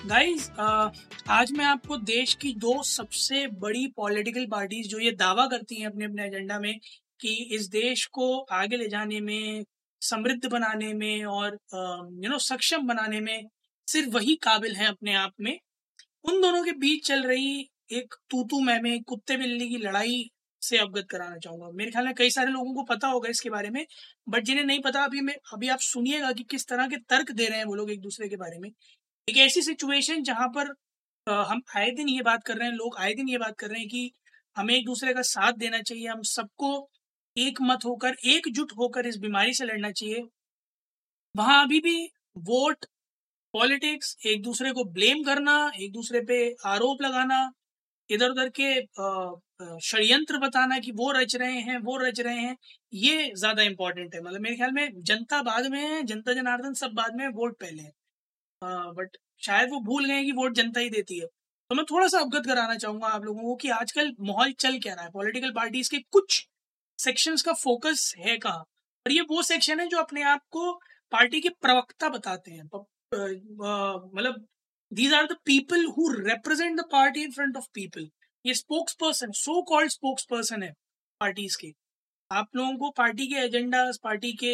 Guys आज मैं आपको देश की दो सबसे बड़ी पॉलिटिकल पार्टीज़ जो ये दावा करती हैं अपने अपने एजेंडा में कि इस देश को आगे ले जाने में, समृद्ध बनाने में और यू नो सक्षम बनाने में सिर्फ़ वही काबिल हैं अपने आप में। उन दोनों के बीच चल रही एक तूतू मैं, में कुत्ते बिल्ली की लड़ाई से अवगत कराना चाहूँगा। मेरे ख्याल में कई सारे लोगों को पता होगा इसके बारे में बट जिन्हें नहीं पता, अभी मैं, अभी आप सुनिएगा कि किस तरह के तर्क दे रहे हैं वो लोग एक दूसरे के बारे में। एक ऐसी सिचुएशन जहाँ पर हम आए दिन ये बात कर रहे हैं, लोग आए दिन ये बात कर रहे हैं कि हमें एक दूसरे का साथ देना चाहिए, हम सबको एक मत होकर, एकजुट होकर इस बीमारी से लड़ना चाहिए। वहाँ अभी भी वोट, पॉलिटिक्स, एक दूसरे को ब्लेम करना, एक दूसरे पे आरोप लगाना इधर उधर के षडयंत्र बताना कि वो रच रहे हैं, वो रच रहे हैं, ये ज़्यादा इंपॉर्टेंट है। मतलब मेरे ख्याल में जनता बाद में है जनता जनार्दन सब बाद में वोट पहले है। बट शायद वो भूल गए कि वोट जनता ही देती है। तो मैं थोड़ा सा अवगत कराना चाहूँगा आप लोगों को कि आजकल माहौल चल क्या रहा है। पॉलिटिकल पार्टीज़ के कुछ सेक्शंस का फोकस है कहाँ? और ये वो सेक्शन है जो अपने आप को पार्टी के प्रवक्ता बताते हैं। मतलब these are the people who represent the party in front of people ये spokesperson so called spokesperson है पार्टीज़ के। आप लोगों को पार्टी के एजेंडा पार्टी के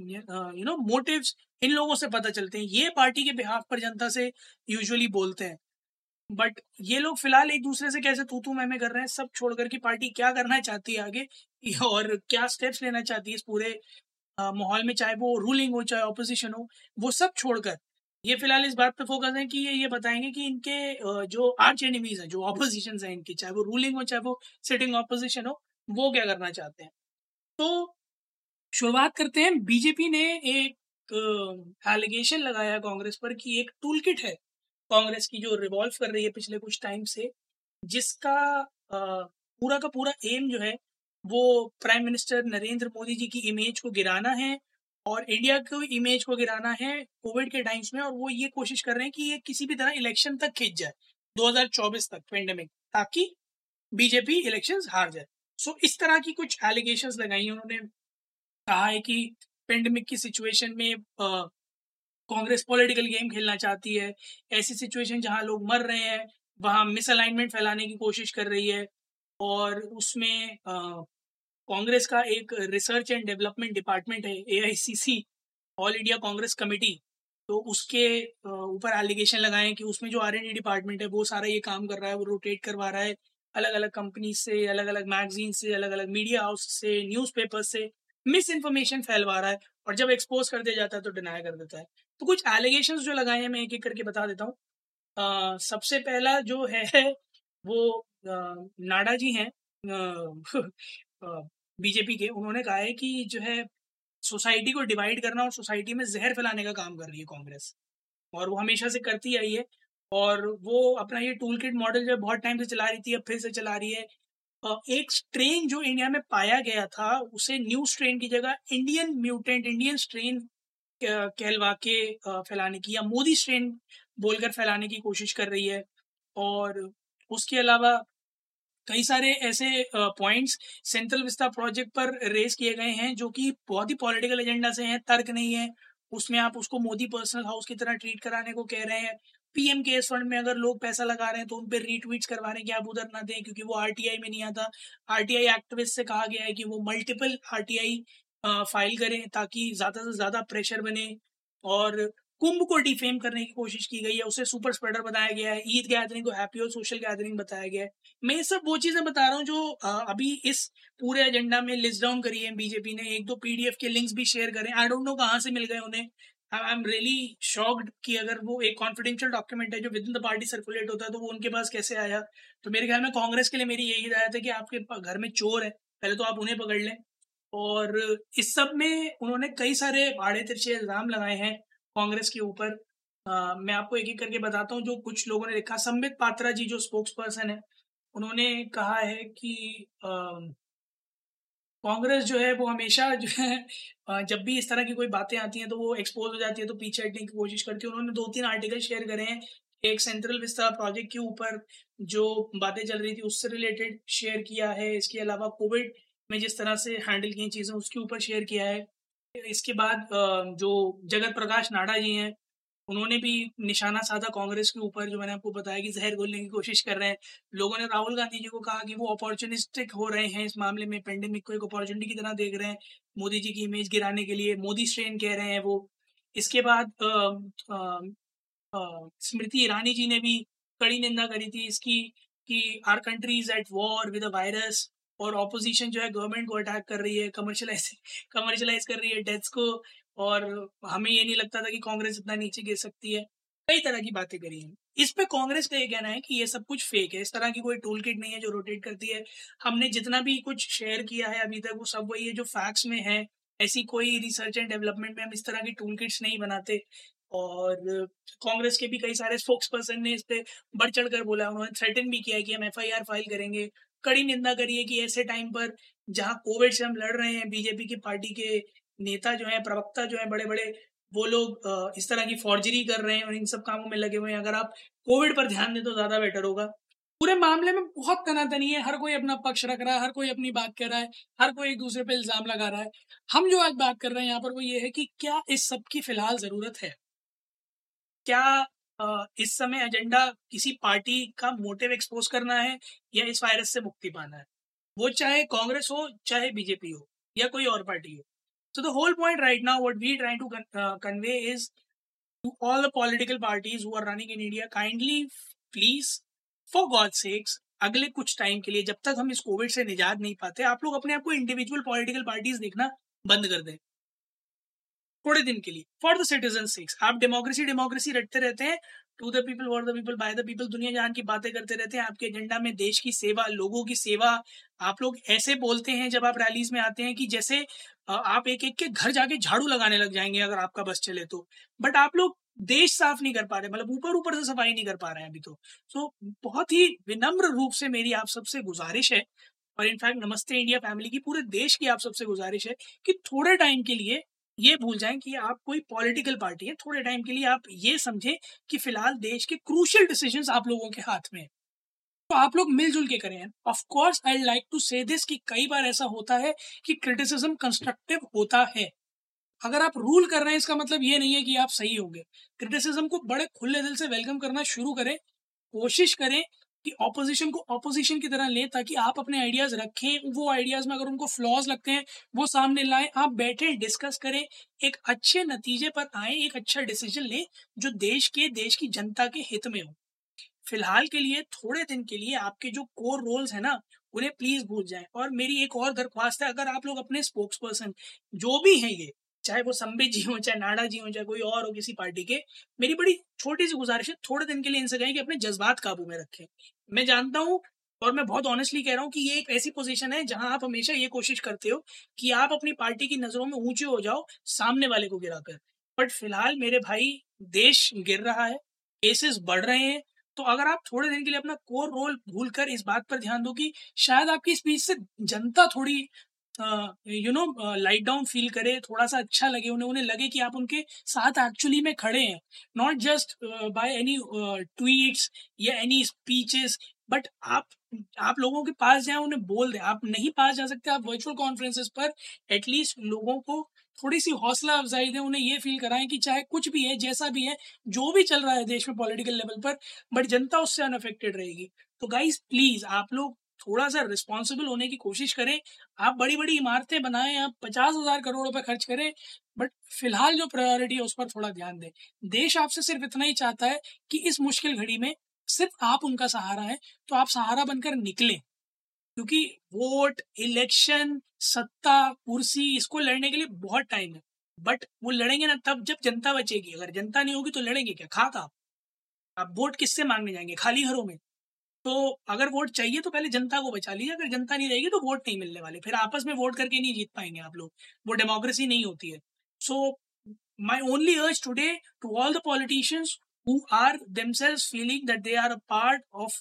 यू नो मोटिव्स इन लोगों से पता चलते हैं। ये पार्टी के बिहाफ पर जनता से यूजुअली बोलते हैं। बट ये लोग फ़िलहाल एक दूसरे से कैसे तू तू मैं कर रहे हैं, सब छोड़कर की पार्टी क्या करना चाहती है आगे? और क्या स्टेप्स लेना चाहती है इस पूरे माहौल में, चाहे वो रूलिंग हो, चाहे ऑपोजिशन हो, वो सब छोड़कर ये फ़िलहाल इस बात पे फोकस है कि ये ये बताएँगे कि इनके जो आर्च एनिमीज हैं, जो ऑपोजिशन है इनकी, चाहे वो रूलिंग हो, चाहे वो सिटिंग ऑपोजिशन हो, वो क्या करना चाहते हैं? तो शुरुआत करते हैं। बीजेपी ने एक एलिगेशन लगाया कांग्रेस पर कि एक टूल किट है कांग्रेस की जो रिवॉल्व कर रही है पिछले कुछ टाइम से जिसका पूरा का पूरा एम जो है वो प्राइम मिनिस्टर नरेंद्र मोदी जी की इमेज को गिराना है और इंडिया की इमेज को गिराना है कोविड के टाइम्स में और वो ये कोशिश कर रहे हैं कि ये किसी भी तरह इलेक्शन तक खींच जाए 2024 तक पेंडेमिक ताकि बीजेपी इलेक्शंस हार जाए। सो so, इस तरह की कुछ एलिगेशंस लगाई उन्होंने। कहा है कि पेंडेमिक की सिचुएशन में कांग्रेस पॉलिटिकल गेम खेलना चाहती है। ऐसी सिचुएशन जहाँ लोग मर रहे हैं, वहाँ मिसअलाइनमेंट फैलाने की कोशिश कर रही है और उसमें कांग्रेस का एक रिसर्च एंड डेवलपमेंट डिपार्टमेंट है AICC all India Congress committee तो उसके ऊपर एलिगेशन लगाएँ कि उसमें जो आर एन डिपार्टमेंट है, वो सारा ये काम कर रहा है, वो रोटेट करवा रहा है। अलग अलग कंपनी से अलग अलग मैगजीन से अलग अलग मीडिया हाउस से न्यूज़पेपर से। मिस इन्फॉर्मेशन फैलवा रहा है और जब एक्सपोज कर दिया जाता है तो डिनाई कर देता है। तो कुछ एलिगेशन जो लगाए हैं मैं एक एक करके बता देता हूँ। सबसे पहला जो है वो आ, नाडा जी हैं। बीजेपी के। उन्होंने कहा है कि जो है सोसाइटी को डिवाइड करना और सोसाइटी में जहर फैलाने का काम कर रही है कांग्रेस। और वो हमेशा से करती आई है। और वो अपना ये टूल किट मॉडल जो है बहुत टाइम से चला रही थी अब फिर से चला रही है। एक स्ट्रेन जो इंडिया में पाया गया था, उसे न्यू स्ट्रेन की जगह इंडियन म्यूटेंट इंडियन स्ट्रेन कहलवा के फैलाने की या मोदी स्ट्रेन बोलकर फैलाने की कोशिश कर रही है। और उसके अलावा कई सारे ऐसे पॉइंट्स सेंट्रल विस्ता प्रोजेक्ट पर रेस किए गए हैं, जो कि बहुत ही पॉलिटिकल एजेंडा से हैं, तर्क नहीं है। उसमें आप उसको मोदी पर्सनल हाउस की तरह ट्रीट कराने को कह रहे हैं। पीएम केयर्स फंड में अगर लोग पैसा लगा रहे हैं तो उन पर रीट्वीट करवा रहे हैं कि आप उधर ना दें, क्योंकि वो आरटीआई में नहीं आता। आरटीआई एक्टिविस्ट से कहा गया है कि वो मल्टीपल आरटीआई फ़ाइल करें ताकि ज़्यादा से ज़्यादा प्रेशर बने और कुंभ को डिफेम करने की कोशिश की गई है। उसे सुपर स्प्रेडर बताया गया है। ईद गैदरिंग को हैप्पी और सोशल गैदरिंग बताया गया है। मैं सब वो चीज़ें बता रहा हूँ जो अभी इस पूरे एजेंडा में लिस्ट डाउन करी है बीजेपी ने। एक दो पीडीएफ के लिंक्स भी शेयर करें। आई डोंट नो कहाँ से मिल गए उन्हें। आई एम रियली शॉक्ड कि अगर वो एक कॉन्फिडेंशियल डॉक्यूमेंट है जो within the party circulate होता है तो वो उनके पास कैसे आया? तो मेरे ख्याल में कांग्रेस के लिए मेरी यही हिदायत है कि आपके घर में चोर है, पहले तो आप उन्हें पकड़ लें। और इस सब में उन्होंने कई सारे आड़े तिरछे इल्ज़ाम लगाए हैं कांग्रेस के ऊपर। मैं आपको एक एक करके बताता हूँ जो कुछ लोगों ने लिखा। संबित पात्रा जी जो स्पोक्स पर्सन है, उन्होंने कहा है कि कांग्रेस जो है, वो हमेशा जो है जब भी इस तरह की कोई बातें आती हैं तो वो एक्सपोज हो जाती है तो पीछे हटने की कोशिश करती है। उन्होंने दो तीन आर्टिकल शेयर करे हैं। एक सेंट्रल विस्तार प्रोजेक्ट के ऊपर जो बातें चल रही थी, उससे रिलेटेड शेयर किया है। इसके अलावा कोविड में जिस तरह से हैंडल की चीज़ें, उसके ऊपर शेयर किया है। इसके बाद जो जगत प्रकाश नाडा जी हैं उन्होंने भी निशाना साधा कांग्रेस के ऊपर, जो मैंने आपको बताया कि जहर घोलने की कोशिश कर रहे हैं। लोगों ने राहुल गांधी जी को कहा कि वो अपॉर्चुनिस्टिक हो रहे हैं इस मामले में पेंडेमिक को एक अपॉर्चुनिटी की तरह देख रहे हैं। मोदी जी की इमेज गिराने के लिए मोदी स्ट्रेन कह रहे हैं वो। इसके बाद स्मृति ईरानी जी ने भी कड़ी निंदा करी थी इसकी कि our country is at war with virus और ऑपोजिशन जो है गवर्नमेंट को अटैक कर रही है कमर्शलाइज कमर्शलाइज कर रही है डेथ्स को। और हमें ये नहीं लगता था कि कांग्रेस इतना नीचे गिर सकती है। कई तरह की बातें करी हैं। इस पे कांग्रेस का ये कहना है कि ये सब कुछ फेक है। इस तरह की कोई टूल किट नहीं है जो रोटेट करती है। हमने जितना भी कुछ शेयर किया है अभी तक, वो सब वही है जो फैक्ट्स में है। ऐसी कोई रिसर्च एंड डेवलपमेंट में हम इस तरह की टूल किट्स नहीं बनाते। और कांग्रेस के भी कई सारे स्पोक्स पर्सन ने इस पर बढ़ चढ़ कर बोला उन्होंने थ्रेटन भी किया कि हम एफआईआर फ़ाइल करेंगे। कड़ी निंदा करिए कि ऐसे टाइम पर जहाँ कोविड से हम लड़ रहे हैं बीजेपी की पार्टी के नेता जो है, प्रवक्ता जो है बड़े बड़े वो लोग इस तरह की फॉर्जरी कर रहे हैं और इन सब कामों में लगे हुए हैं। अगर आप कोविड पर ध्यान दें तो ज़्यादा बेटर होगा। पूरे मामले में बहुत तनातनी है। हर कोई अपना पक्ष रख रहा है, हर कोई अपनी बात कर रहा है, हर कोई एक दूसरे पर इल्ज़ाम लगा रहा है। हम जो आज बात कर रहे हैं, यहाँ पर वो ये है कि क्या इस सब की फ़िलहाल ज़रूरत है? क्या इस समय एजेंडा किसी पार्टी का मोटिव एक्सपोज करना है या इस वायरस से मुक्ति पाना है? वो चाहे कांग्रेस हो, चाहे बीजेपी हो या कोई और पार्टी हो। So the whole point right now, what we trying to con- uh, convey is to all the political parties who are running in India, kindly please, for God's sakes, अगले कुछ time के लिए जब तक हम इस Covid से निजात नहीं पाते आप लोग अपने आप को इंडिविजुअल पॉलिटिकल पार्टीज़ देखना बंद कर दें थोड़े दिन के लिए फॉर द सिटीजन सिक्स आप डेमोक्रेसी डेमोक्रेसी रटते रहते हैं to the people for the people by the people दुनिया जहान की बातें करते रहते हैं आपके एजेंडा में देश की सेवा लोगों की सेवा आप लोग ऐसे बोलते हैं जब आप रैलीज में आते हैं कि जैसे आप एक एक के घर जाके झाड़ू लगाने लग जाएँगे अगर आपका बस चले तो। बट आप लोग देश साफ़ नहीं कर पा रहे मतलब ऊपर ऊपर से सफ़ाई नहीं कर पा रहे हैं अभी तो। सो so, बहुत ही विनम्र रूप से मेरी आप सबसे गुजारिश है और इनफैक्ट नमस्ते इंडिया फैमिली की पूरे देश की आप सबसे गुजारिश है कि थोड़े टाइम के लिए ये भूल जाएँ कि आप कोई पॉलिटिकल पार्टी है। थोड़े टाइम के लिए आप ये समझें कि फ़िलहाल देश के क्रूशियल डिसीजंस आप लोगों के हाथ में तो आप लोग मिलजुल के करें। Of course I like to say this कि कई बार ऐसा होता है कि क्रिटिसिज्म कंस्ट्रक्टिव होता है। अगर आप रूल कर रहे हैं, इसका मतलब ये नहीं है कि आप सही होंगे। क्रिटिसिज्म को बड़े खुले दिल से वेलकम करना शुरू करें। कोशिश करें कि ऑपोजिशन को ऑपोजिशन की तरह लें ताकि आप अपने आइडियाज़ रखें, वो आइडियाज़ में अगर उनको फ्लॉज लगते हैं, वो सामने लाएँ, आप बैठे डिस्कस करें, एक अच्छे नतीजे पर आए, एक अच्छा डिसीज़न लें, जो देश के, देश की जनता के हित में हो। फ़िलहाल के लिए, थोड़े दिन के लिए आपके जो कोर रोल्स है ना, उन्हें प्लीज़ भूल जाएँ। और मेरी एक और दरख्वास्त है, अगर आप लोग अपने स्पोक्स पर्सन जो भी हैं ये चाहे वो संबित जी हो, चाहे नाडा जी हो, चाहे कोई और हो किसी पार्टी के, मेरी बड़ी छोटी सी गुजारिश है, थोड़े दिन के लिए इनसे कहें कि अपने जज्बात काबू में रखें। मैं जानता हूँ और मैं बहुत ऑनेस्टली कह रहा हूँ कि ये एक ऐसी पोजीशन है जहाँ आप हमेशा ये कोशिश करते हो कि आप अपनी पार्टी की नज़रों में ऊँचे हो जाओ, सामने वाले को गिराकर बट फ़िलहाल मेरे भाई, देश गिर रहा है केसेस बढ़ रहे हैं तो अगर आप थोड़े दिन के लिए अपना कोर रोल भूलकर इस बात पर ध्यान दो कि शायद आपकी स्पीच से जनता थोड़ी you know light down feel करे थोड़ा सा अच्छा लगे, उन्हें उन्हें लगे कि आप उनके साथ एक्चुअली में खड़े हैं। Not just by any tweets या एनी स्पीचेस बट आप आप लोगों के पास जाए, उन्हें बोल दें। आप नहीं पास जा सकते, आप वर्चुअल कॉन्फ्रेंसेस पर एटलीस्ट लोगों को थोड़ी सी हौसला अफजाई दें, उन्हें ये फील कराएँ कि चाहे कुछ भी है, जैसा भी है, जो भी चल रहा है देश में पॉलिटिकल लेवल पर बट जनता उससे अनअफेक्टेड रहेगी। तो गाइज़ प्लीज़ आप लोग थोड़ा सा रिस्पॉन्सिबल होने की कोशिश करें। आप बड़ी बड़ी इमारतें बनाएँ, आप पचास हज़ार करोड़ रुपए खर्च करें बट फ़िलहाल जो प्रायोरिटी है उस पर थोड़ा ध्यान दें। देश आपसे सिर्फ़ इतना ही चाहता है कि इस मुश्किल घड़ी में सिर्फ़ आप उनका सहारा है तो आप सहारा बनकर निकले, क्योंकि वोट, इलेक्शन, सत्ता, कुर्सी, इसको लड़ने के लिए बहुत टाइम है। बट वो लड़ेंगे ना तब जब जनता बचेगी। अगर जनता नहीं होगी तो लड़ेंगे क्या? खा आप। आप वोट किससे मांगने जाएँगे? खाली घरों में। तो अगर वोट चाहिए तो पहले जनता को बचा लीजिए अगर जनता नहीं रहेगी तो वोट नहीं मिलने वाले। फिर आपस में वोट करके नहीं जीत पाएँगे आप लोग। वो डेमोक्रेसी नहीं होती है। So my only urge today to all the politicians who are themselves that they are a part of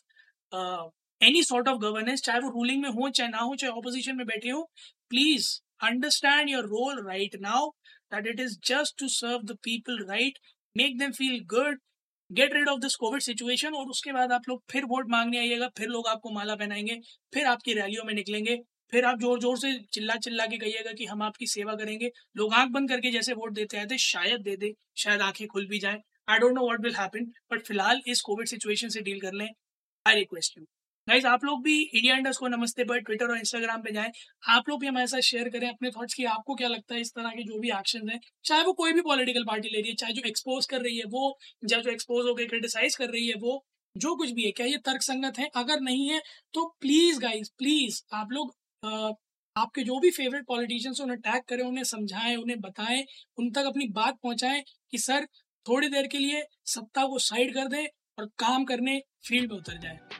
uh, any sort of governance चाहे वो रूलिंग में हो चाहे ना हो चाहे ऑपोजिशन में बैठे हो please understand your role right now that it is just to serve the people right make them feel good get rid of this covid situation और उसके बाद आप लोग फिर वोट मांगने आइएगा, फिर लोग आपको माला पहनाएँगे, फिर आपकी रैलियों में निकलेंगे, फिर आप ज़ोर ज़ोर से चिल्ला चिल्ला के कहिएगा कि हम आपकी सेवा करेंगे। लोग आँख बंद करके जैसे वोट देते आए थे, शायद दे दे, शायद आँखें खुल भी जाए। I don't know what will happen but फ़िलहाल इस कोविड सिचुएशन से डील कर लें। आई रिक्वेस्ट यू गाइज़ आप लोग भी इंडिया इंडस को नमस्ते पर ट्विटर और इंस्टाग्राम पे जाएँ। आप लोग भी हमारे साथ शेयर करें अपने थॉट्स की आपको क्या लगता है इस तरह के जो भी एक्शन है। चाहे वो कोई भी पॉलिटिकल पार्टी ले रही है, चाहे जो एक्सपोज कर रही है वो, चाहे जो एक्सपोज होकर क्रिटिसाइज कर रही है वो, जो कुछ भी है, क्या ये तर्क संगत है? अगर नहीं है तो प्लीज़ गाइज़ प्लीज़ आप लोग आपके जो भी फेवरेट पॉलिटिशियंस उन्हें टैग करें, उन्हें समझाएँ, उन्हें बताएँ, उन तक अपनी बात पहुंचाएँ कि सर, थोड़ी देर के लिए सत्ता को साइड कर दें और काम करने फ़ील्ड में उतर जाए।